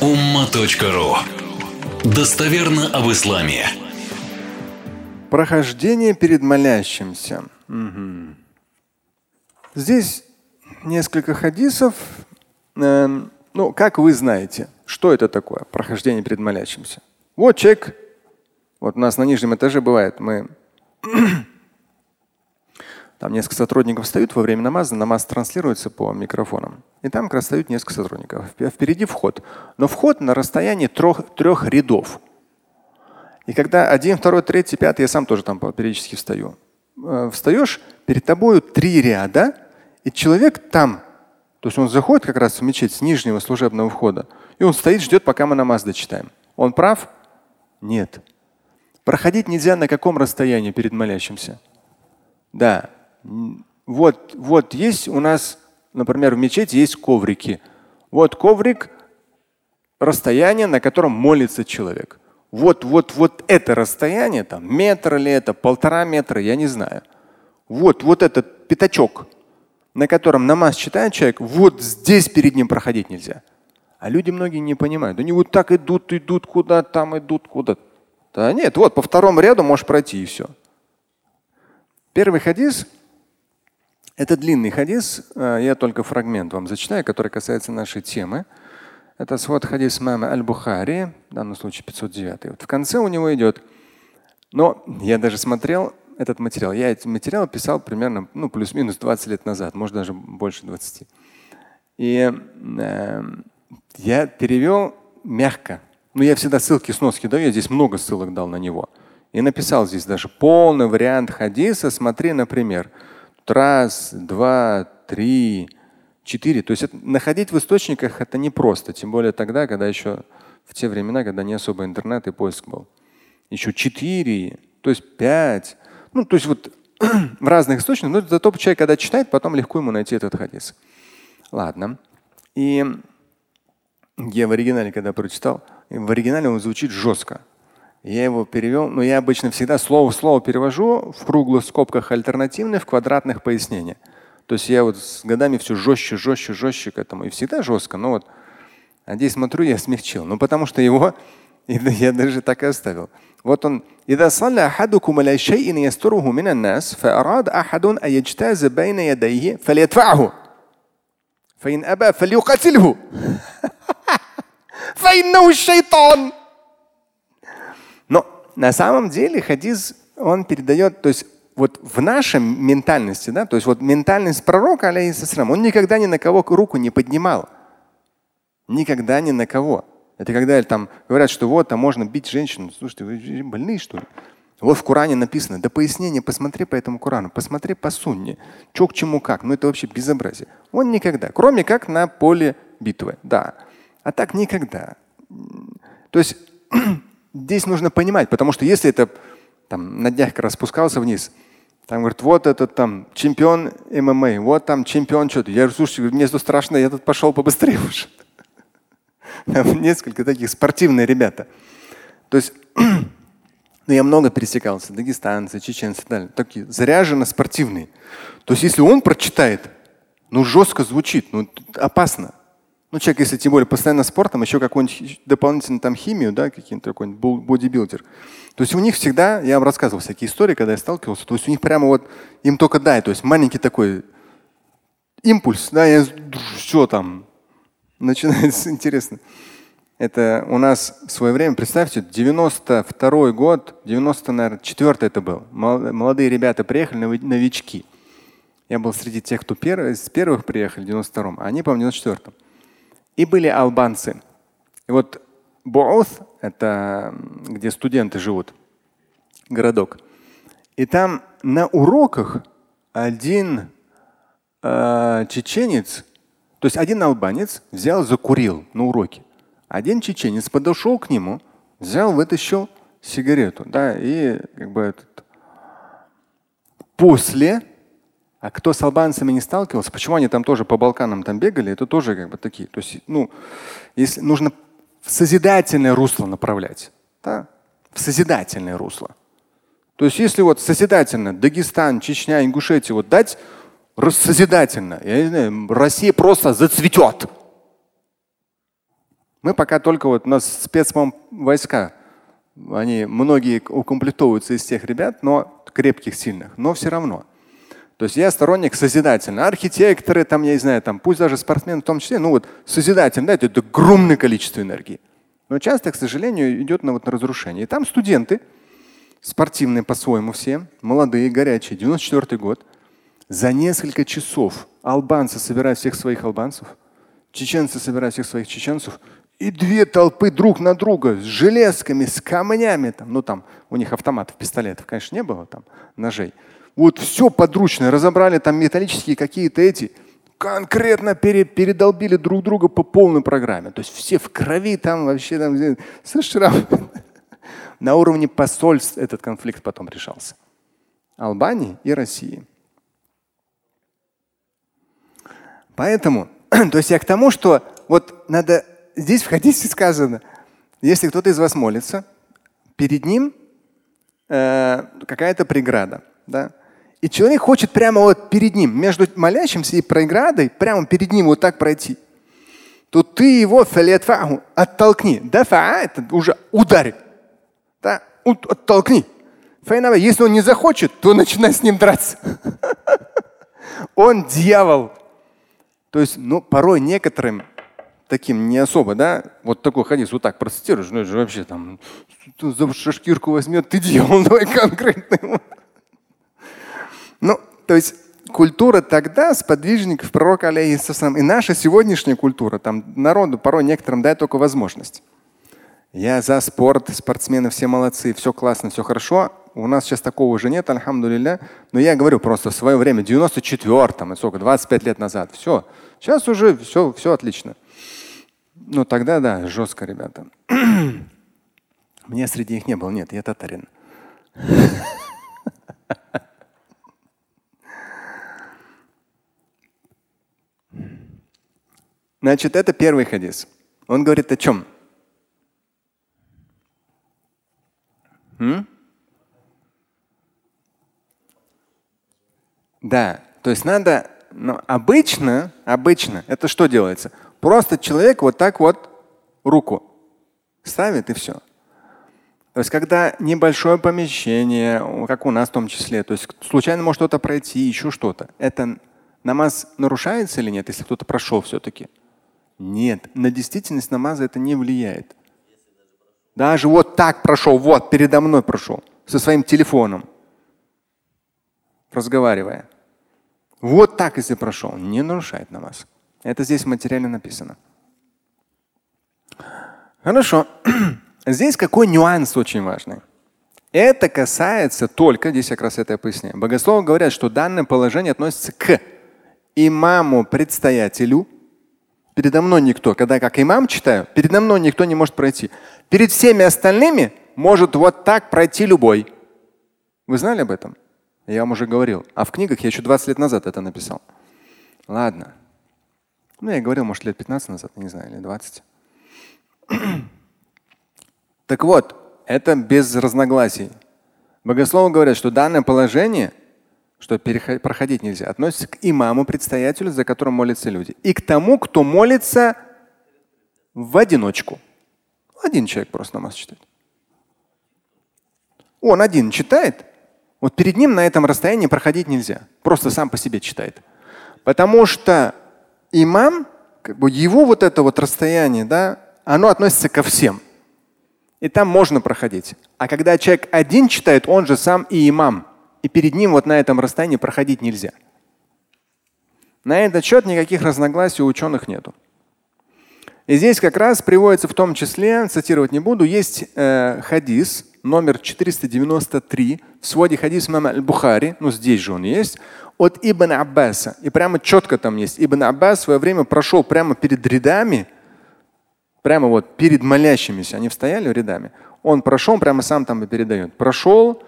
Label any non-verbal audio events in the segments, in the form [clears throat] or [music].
umma.ru Достоверно об исламе. Прохождение перед молящимся. Угу. Здесь несколько хадисов. Эм, ну, как вы знаете, что это такое, прохождение перед молящимся? Вот человек, вот у нас на нижнем этаже бывает, мы там несколько сотрудников встают во время намаза, намаз транслируется по микрофонам. И там как раз встают несколько сотрудников. Впереди вход. Но вход на расстоянии трех, трех рядов. И когда один, второй, третий, пятый, я сам тоже там периодически встаю. Э, встаешь, перед тобой три ряда, и человек там, то есть он заходит как раз в мечеть с нижнего служебного входа, и он стоит, ждет, пока мы намаз дочитаем. Он прав? Нет. Проходить нельзя на каком расстоянии перед молящимся? Да, вот, вот есть у нас, например, в мечети есть коврики. Вот коврик, расстояние, на котором молится человек. Вот, вот, вот это расстояние, там метр или это, полтора метра, я не знаю. Вот, вот этот пятачок, на котором намаз читает человек, вот здесь перед ним проходить нельзя. А люди многие не понимают. Они вот так идут, идут куда, там идут куда. Да нет, вот по второму ряду можешь пройти и все. Первый хадис это длинный хадис, э, я только фрагмент вам зачитаю, который касается нашей темы. Это свод хадис мама Аль-Бухари, в данном случае 509. Вот в конце у него идет. Но я даже смотрел этот материал. Я этот материал писал примерно ну, плюс-минус 20 лет назад, может даже больше 20. И э, я перевел мягко. Ну, я всегда ссылки сноски даю, я здесь много ссылок дал на него. И написал здесь даже полный вариант хадиса. Смотри, например, раз, два, три, четыре. То есть это, находить в источниках это непросто, тем более тогда, когда еще в те времена, когда не особо интернет и поиск был. Еще четыре, то есть пять. Ну, то есть вот [clears throat] в разных источниках, но зато человек, когда читает, потом легко ему найти этот хадис. Ладно. И я в оригинале, когда прочитал, в оригинале он звучит жестко. Я его перевел, но я обычно всегда слово в слово перевожу в круглых скобках альтернативные, в квадратных пояснения. То есть я вот с годами все жестче, жестче, жестче к этому. И всегда жестко. Но вот а здесь смотрю, я смягчил. Ну потому что его [laughs] я даже так и оставил. Вот он. إذا صلى أحدكم على شيء يستره من الناس فأراد أحد أن يجتاز بين يديه فليدفعه فإن أبى فليقاتله فإنه الشيطان на самом деле хадис, он передает, то есть вот в нашем ментальности, да, то есть вот ментальность пророка, алейхиссалам, он никогда ни на кого руку не поднимал. Никогда ни на кого. Это когда там говорят, что вот, там можно бить женщину. Слушайте, вы больные, что ли? Вот в Коране написано, да пояснение, посмотри по этому Корану, посмотри по сунне, что к чему как. Ну это вообще безобразие. Он никогда, кроме как на поле битвы, да. А так никогда. То есть здесь нужно понимать, потому что если это там на днях как раз вниз, там говорит, вот этот там чемпион ММА, вот там чемпион что-то. Я говорю, слушайте, мне тут страшно, я тут пошел побыстрее уже. [laughs] Там несколько таких спортивные ребята. То есть [clears throat] ну, я много пересекался, дагестанцы, чеченцы, далее, такие заряженно спортивные. То есть если он прочитает, ну жестко звучит, ну опасно. Ну, человек, если тем более постоянно спортом, еще какую-нибудь дополнительную там химию, да, каким-то какой-нибудь бодибилдер. То есть у них всегда, я вам рассказывал всякие истории, когда я сталкивался, то есть у них прямо вот им только дай, то есть маленький такой импульс, да, я все там начинается [laughs] интересно. Это у нас в свое время, представьте, 92 год, 90, наверное, 4 это был. Молодые ребята приехали, новички. Я был среди тех, кто первый, с первых приехали в 92-м, а они, по 94-м. И были албанцы. И вот Буус – это где студенты живут, городок. И там на уроках один э, чеченец, то есть один албанец взял, закурил на уроке. Один чеченец подошел к нему, взял, вытащил сигарету, да, и как бы этот. После а кто с албанцами не сталкивался, почему они там тоже по Балканам там бегали, это тоже как бы такие. То есть, ну, если нужно в созидательное русло направлять, да? в созидательное русло. То есть, если вот созидательно Дагестан, Чечня, Ингушетия вот дать созидательно, я не знаю, Россия просто зацветет. Мы пока только вот у нас спецвойска, они многие укомплектовываются из тех ребят, но крепких, сильных, но все равно. То есть я сторонник созидательный. Архитекторы, там, я не знаю, там, пусть даже спортсмены в том числе, ну вот созидательный, да, это огромное количество энергии. Но часто, к сожалению, идет на, вот, на разрушение. И там студенты, спортивные по-своему все, молодые, горячие, 94 год, за несколько часов албанцы собирают всех своих албанцев, чеченцы собирают всех своих чеченцев, и две толпы друг на друга с железками, с камнями. Там, ну там у них автоматов, пистолетов, конечно, не было, там ножей. Вот все подручное, разобрали там металлические какие-то эти, конкретно пере, передолбили друг друга по полной программе. То есть все в крови там вообще там со шрамом. [laughs] На уровне посольств этот конфликт потом решался. Албании и России. Поэтому, [clears throat] то есть я к тому, что вот надо, здесь в хадисе [laughs] сказано, если кто-то из вас молится, перед ним э, какая-то преграда, да, и человек хочет прямо вот перед ним, между молящимся и преградой, прямо перед ним вот так пройти, то ты его оттолкни. Дафа это уже ударь. Да, оттолкни. Если он не захочет, то начинай с ним драться. [laughs] Он дьявол. То есть, ну, порой некоторым таким не особо, да, вот такой хадис вот так процитируешь, ну это же вообще там за шашкирку возьмет, ты дьявол, давай конкретно. Ну, то есть культура тогда сподвижников пророка алейхиссалам и наша сегодняшняя культура, там народу порой некоторым дает только возможность. Я за спорт, спортсмены все молодцы, все классно, все хорошо. У нас сейчас такого уже нет, альхамдулилля. Но я говорю просто в свое время, 94-м, сколько, 25 лет назад, все. Сейчас уже все, все отлично. Ну тогда да, жестко, ребята. [clears throat] Мне среди них не было, нет, я татарин. [laughs] Значит, это первый хадис. Он говорит о чем? М? Да, то есть надо, но обычно, обычно это что делается? Просто человек вот так вот руку ставит и все. То есть, когда небольшое помещение, как у нас в том числе, то есть случайно может что-то пройти, еще что-то, это намаз нарушается или нет, если кто-то прошел все-таки? Нет, на действительность намаза это не влияет. Даже вот так прошел, вот передо мной прошел, со своим телефоном, разговаривая. Вот так, если прошел, не нарушает намаз. Это здесь материально написано. Хорошо. [clears throat] Здесь какой нюанс очень важный. Это касается только, здесь как раз это я поясняю. Богословы говорят, что данное положение относится к имаму-предстоятелю. Передо мной никто, когда как имам читаю, передо мной никто не может пройти. Перед всеми остальными может вот так пройти любой. Вы знали об этом? Я вам уже говорил. А в книгах я еще 20 лет назад это написал. Ладно. Ну, я говорил, может, лет 15 назад, не знаю, или 20. так вот, это без разногласий. Богословы говорят, что данное положение, что проходить нельзя, относится к имаму, предстоятелю, за которым молятся люди. И к тому, кто молится в одиночку. Один человек просто намаз читает. Он один читает, вот перед ним на этом расстоянии проходить нельзя. Просто сам по себе читает. Потому что имам, как бы его вот это вот расстояние, да, оно относится ко всем. И там можно проходить. А когда человек один читает, он же сам и имам. И перед ним вот на этом расстоянии проходить нельзя. На этот счет никаких разногласий у ученых нету. И здесь как раз приводится в том числе, цитировать не буду, есть э, хадис номер 493 в своде хадис имама Аль-Бухари, ну здесь же он есть, от Ибн Аббаса. И прямо четко там есть. Ибн Аббас в свое время прошел прямо перед рядами, прямо вот перед молящимися, они стояли рядами. Он прошел, прямо сам там и передает. Прошел,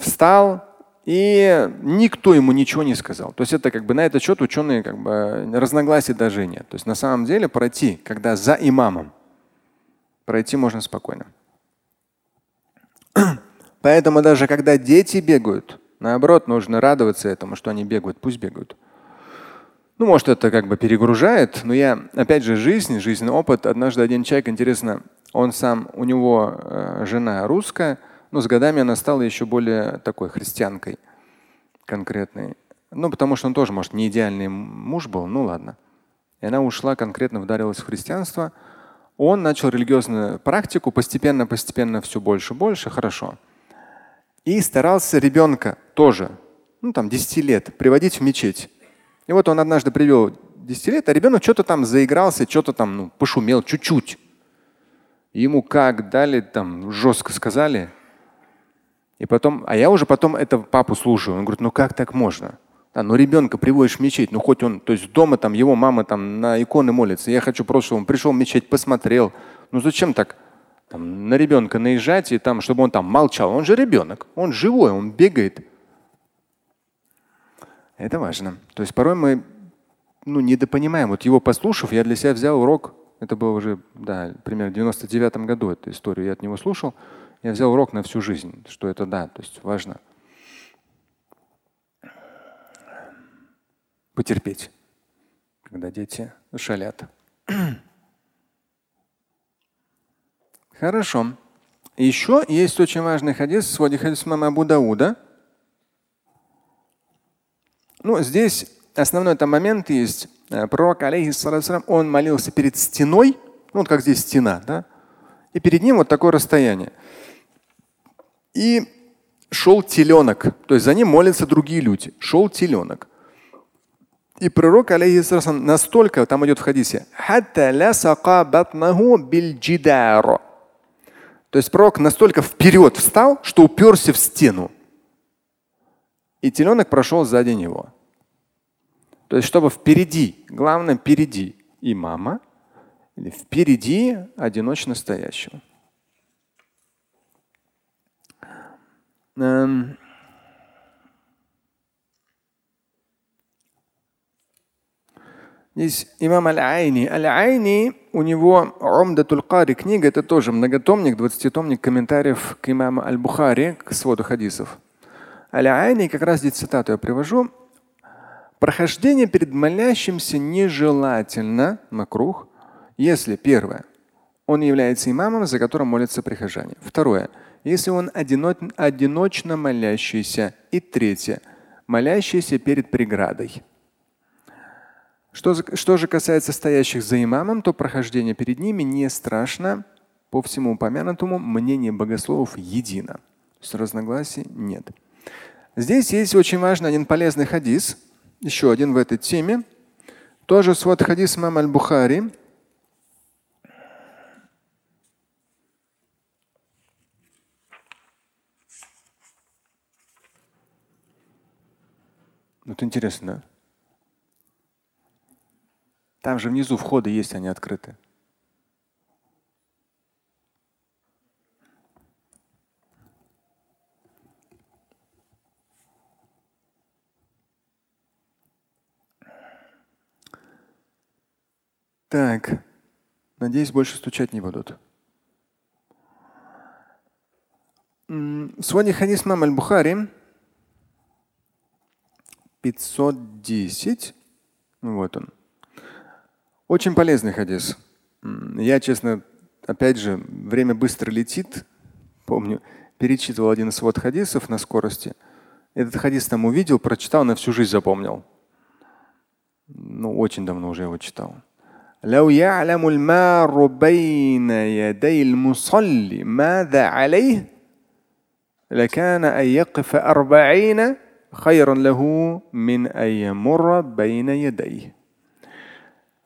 встал, и никто ему ничего не сказал. То есть это как бы на этот счет ученые как бы разногласий даже нет. То есть на самом деле пройти, когда за имамом, пройти можно спокойно. [clears throat] Поэтому даже когда дети бегают, наоборот, нужно радоваться этому, что они бегают, пусть бегают. Ну, может, это как бы перегружает, но я, опять же, жизнь, жизненный опыт. Однажды один человек, интересно, он сам, у него э, жена русская, но с годами она стала еще более такой христианкой конкретной. Ну, потому что он тоже, может, не идеальный муж был, ну ладно. И она ушла, конкретно вдарилась в христианство. Он начал религиозную практику, постепенно, постепенно все больше больше, хорошо. И старался ребенка тоже, ну там 10 лет, приводить в мечеть. И вот он однажды привел 10 лет, а ребенок что-то там заигрался, что-то там ну, пошумел чуть-чуть. Ему как дали, там жестко сказали. И потом, а я уже потом это папу слушаю. Он говорит, ну как так можно? Да, ну ребенка приводишь в мечеть, ну хоть он, то есть дома там его мама там на иконы молится. Я хочу просто, чтобы он пришел в мечеть, посмотрел. Ну зачем так там, на ребенка наезжать и там, чтобы он там молчал? Он же ребенок, он живой, он бегает. Это важно. То есть порой мы ну, недопонимаем. Вот его послушав, я для себя взял урок. Это было уже, да, примерно в 99 году эту историю я от него слушал. Я взял урок на всю жизнь, что это да, то есть важно. потерпеть, когда дети шалят. [clears throat] Хорошо. Еще есть очень важный хадис, своде хадис мама Абу Дауда. Ну, здесь основной там момент есть. Э, пророк, алейхиссалам, он молился перед стеной, ну, вот как здесь стена, да, и перед ним вот такое расстояние. И шел теленок, то есть за ним молятся другие люди. Шел теленок. И пророк, алейхиссалам, настолько, там идет в хадисе, то есть пророк настолько вперед встал, что уперся в стену. И теленок прошел сзади него. То есть, чтобы впереди, главное, впереди имама или впереди одиночно стоящего. Эм, Здесь имам Аль-Айни. Аль-Айни, у него Умдатуль Кари книга, это тоже многотомник, двадцатитомник комментариев к имаму Аль-Бухари, к своду хадисов. Аль-Айни, как раз здесь цитату я привожу. Прохождение перед молящимся нежелательно, макрух, если первое, он является имамом, за которым молятся прихожане. Второе, если он одиночно молящийся. И третье, молящийся перед преградой. Что, что же касается стоящих за имамом, то прохождение перед ними не страшно. По всему упомянутому мнение богословов едино. То есть разногласий нет. Здесь есть очень важный один полезный хадис, еще один в этой теме. Тоже свод хадис имам аль-Бухари. Вот интересно, да? Там же внизу входы есть, они открыты. Так, надеюсь, больше стучать не будут. Сегодня хадис мам аль-Бухари 510. Вот он. Очень полезный хадис. Я, честно, опять же, время быстро летит. Помню, перечитывал один из вот хадисов на скорости. Этот хадис там увидел, прочитал, на всю жизнь запомнил. Ну, очень давно уже его читал. لو يعلم المار بين يدي المصلي ماذا عليه لكان أن يقف أربعين хайран мин айямурра байна ядай.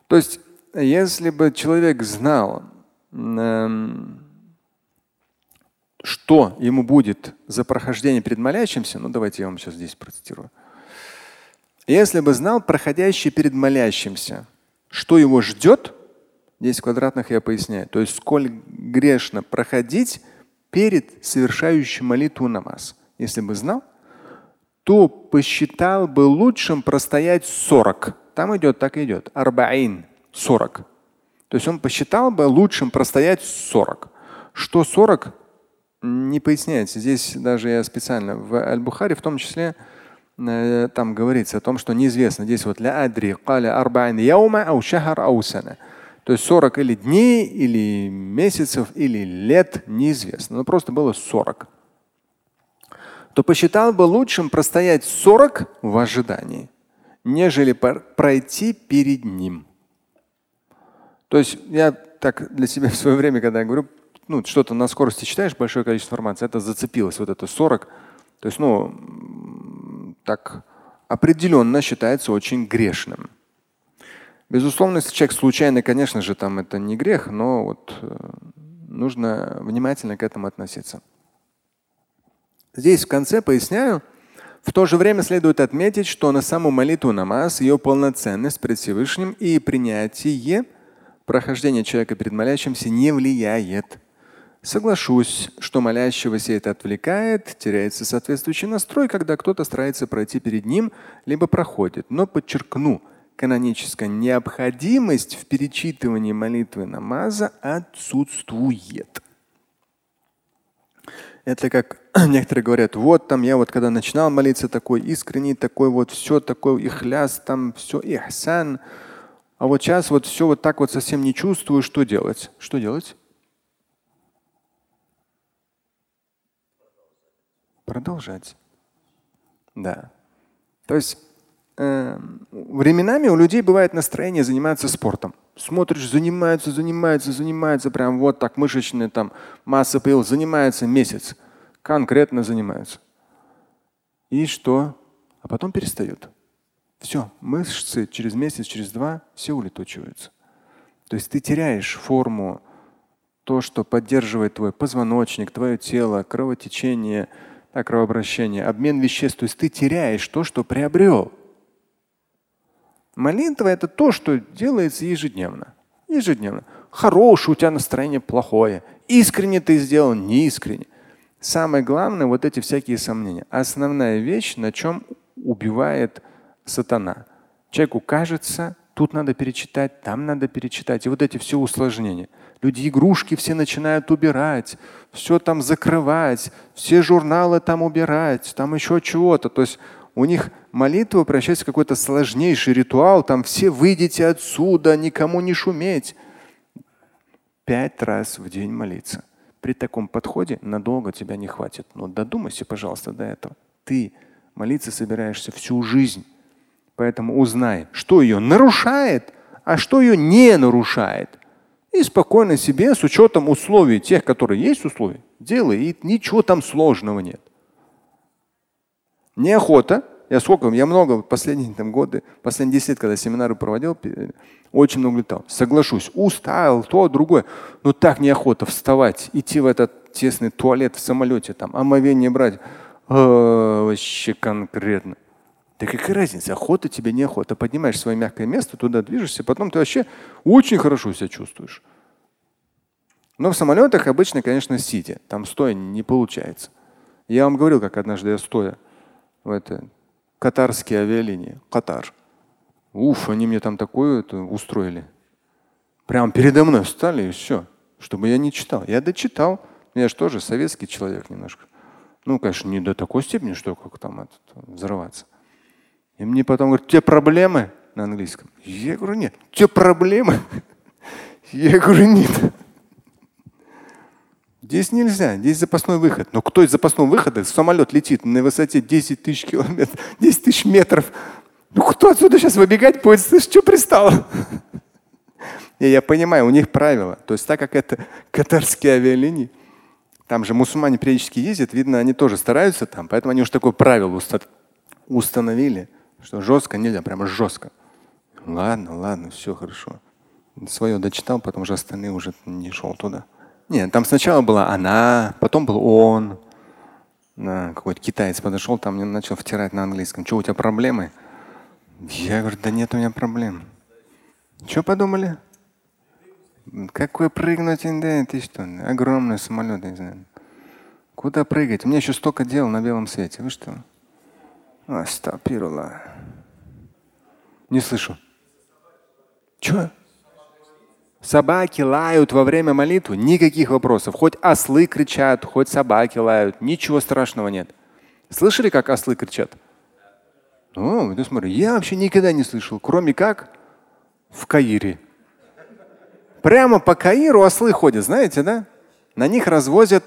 То есть, если бы человек знал, что ему будет за прохождение перед молящимся, ну давайте я вам сейчас здесь процитирую. Если бы знал проходящий перед молящимся, что его ждет, 10 квадратных я поясняю, то есть сколь грешно проходить перед совершающим молитву намаз. Если бы знал, то посчитал бы лучшим простоять 40 там идет, так идет. Арбаин 40. То есть он посчитал бы лучшим простоять 40. Что 40? Не поясняется. Здесь даже я специально в Аль-Бухари в том числе э, там говорится о том, что неизвестно. Здесь вот ля адри каля арбаин яума ау шахар ау сана. То есть 40 или дней, или месяцев, или лет, неизвестно. Но просто было 40. То посчитал бы лучшим простоять 40 в ожидании, нежели пройти перед ним. То есть я так для себя [laughs] в свое время, когда я говорю, ну, что-то на скорости читаешь, большое количество информации, это зацепилось, вот это 40. То есть, ну, так определенно считается очень грешным. Безусловно, если человек случайно, конечно же, там это не грех, но вот э, нужно внимательно к этому относиться. Здесь в конце поясняю, в то же время следует отметить, что на саму молитву намаз, ее полноценность пред Всевышним и принятие прохождения человека перед молящимся не влияет. Соглашусь, что молящегося это отвлекает, теряется соответствующий настрой, когда кто-то старается пройти перед ним, либо проходит. Но подчеркну – каноническая необходимость в перечитывании молитвы намаза отсутствует. Это как [clears throat] некоторые говорят, вот там я вот когда начинал молиться такой искренний, такой вот все такой ихляс, там все ихсан, а вот сейчас вот все вот так вот совсем не чувствую, что делать? Что делать? Продолжать. Да. То есть э, временами у людей бывает настроение заниматься спортом. Смотришь, занимаются, занимаются, занимаются, прям вот так мышечная там масса появилась, занимается месяц, конкретно занимаются. И что? А потом перестают. Все, мышцы через месяц, через два все улетучиваются. То есть ты теряешь форму, то, что поддерживает твой позвоночник, твое тело, кровотечение, кровообращение, обмен веществ. То есть ты теряешь то, что приобрел. Молитва – это то, что делается ежедневно. Ежедневно. Хорошее у тебя настроение, плохое. Искренне ты сделал, неискренне. Самое главное – вот эти всякие сомнения. Основная вещь, на чем убивает сатана. Человеку кажется, тут надо перечитать, там надо перечитать. И вот эти все усложнения. Люди игрушки все начинают убирать, все там закрывать, все журналы там убирать, там еще чего-то. То есть у них молитва превращается какой-то сложнейший ритуал, там все выйдите отсюда, никому не шуметь. Пять раз в день молиться. При таком подходе надолго тебя не хватит. Но додумайся, пожалуйста, до этого. Ты молиться собираешься всю жизнь. Поэтому узнай, что ее нарушает, а что ее не нарушает. И спокойно себе, с учетом условий, тех, которые есть условия, делай. И ничего там сложного нет. Неохота. Я сколько, я много последние там, годы, последние 10 лет, когда семинары проводил, очень много летал. Соглашусь, устал, то, другое. Но так неохота вставать, идти в этот тесный туалет в самолете, там, омовение брать. А, вообще конкретно. Да какая разница, охота тебе, не охота. Поднимаешь свое мягкое место, туда движешься, потом ты вообще очень хорошо себя чувствуешь. Но в самолетах обычно, конечно, сидя. Там стоя не получается. Я вам говорил, как однажды я стоя в это, катарские авиалинии, Катар. Уф, они мне там такое это устроили. Прям передо мной встали и все, чтобы я не читал. Я дочитал. Я же тоже советский человек немножко. Ну, конечно, не до такой степени, что как там этот, взрываться. И мне потом говорят, те проблемы на английском. Я говорю, нет, те проблемы. [laughs] Я говорю, нет. Здесь нельзя, здесь запасной выход. Но кто из запасного выхода? Самолет летит на высоте 10 тысяч километров, [laughs] 10 тысяч метров. Ну кто отсюда сейчас выбегать будет? Ты что пристал? И я понимаю, у них правила. То есть так как это катарские авиалинии, там же мусульмане периодически ездят, видно, они тоже стараются там, поэтому они уже такое правило установили, что жестко нельзя, прямо жестко. Ладно, ладно, все хорошо. Свое дочитал, потом уже остальные уже не шел туда. Нет, там сначала была она, потом был он. Да, какой-то китаец подошел, там мне начал втирать на английском. Что, у тебя проблемы? Я говорю, да нет у меня проблем. Что подумали? Какой прыгнуть? Да, ты что? Огромный самолет, не знаю. Куда прыгать? У меня еще столько дел на белом свете. Вы что? Астапирула. Не слышу. Че? Собаки лают во время молитвы, никаких вопросов. Хоть ослы кричат, хоть собаки лают, ничего страшного нет. Слышали, как ослы кричат? Ну, ты смотри, я вообще никогда не слышал, кроме как в Каире. Прямо по Каиру ослы ходят, знаете, да? На них развозят,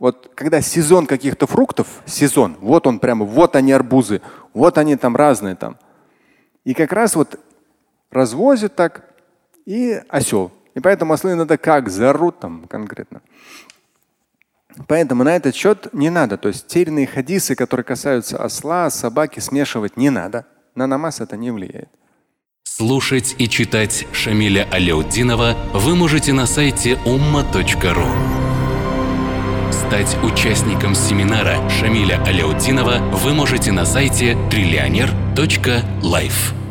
вот когда сезон каких-то фруктов, сезон, вот он прямо, вот они арбузы, вот они там разные там. И как раз вот развозят так и осел. И поэтому ослы надо как зарут там конкретно. Поэтому на этот счет не надо. То есть терянные хадисы, которые касаются осла, собаки, смешивать не надо. На намаз это не влияет. Слушать и читать Шамиля Аляутдинова вы можете на сайте umma.ru. Стать участником семинара Шамиля Аляутдинова вы можете на сайте триллионер.life.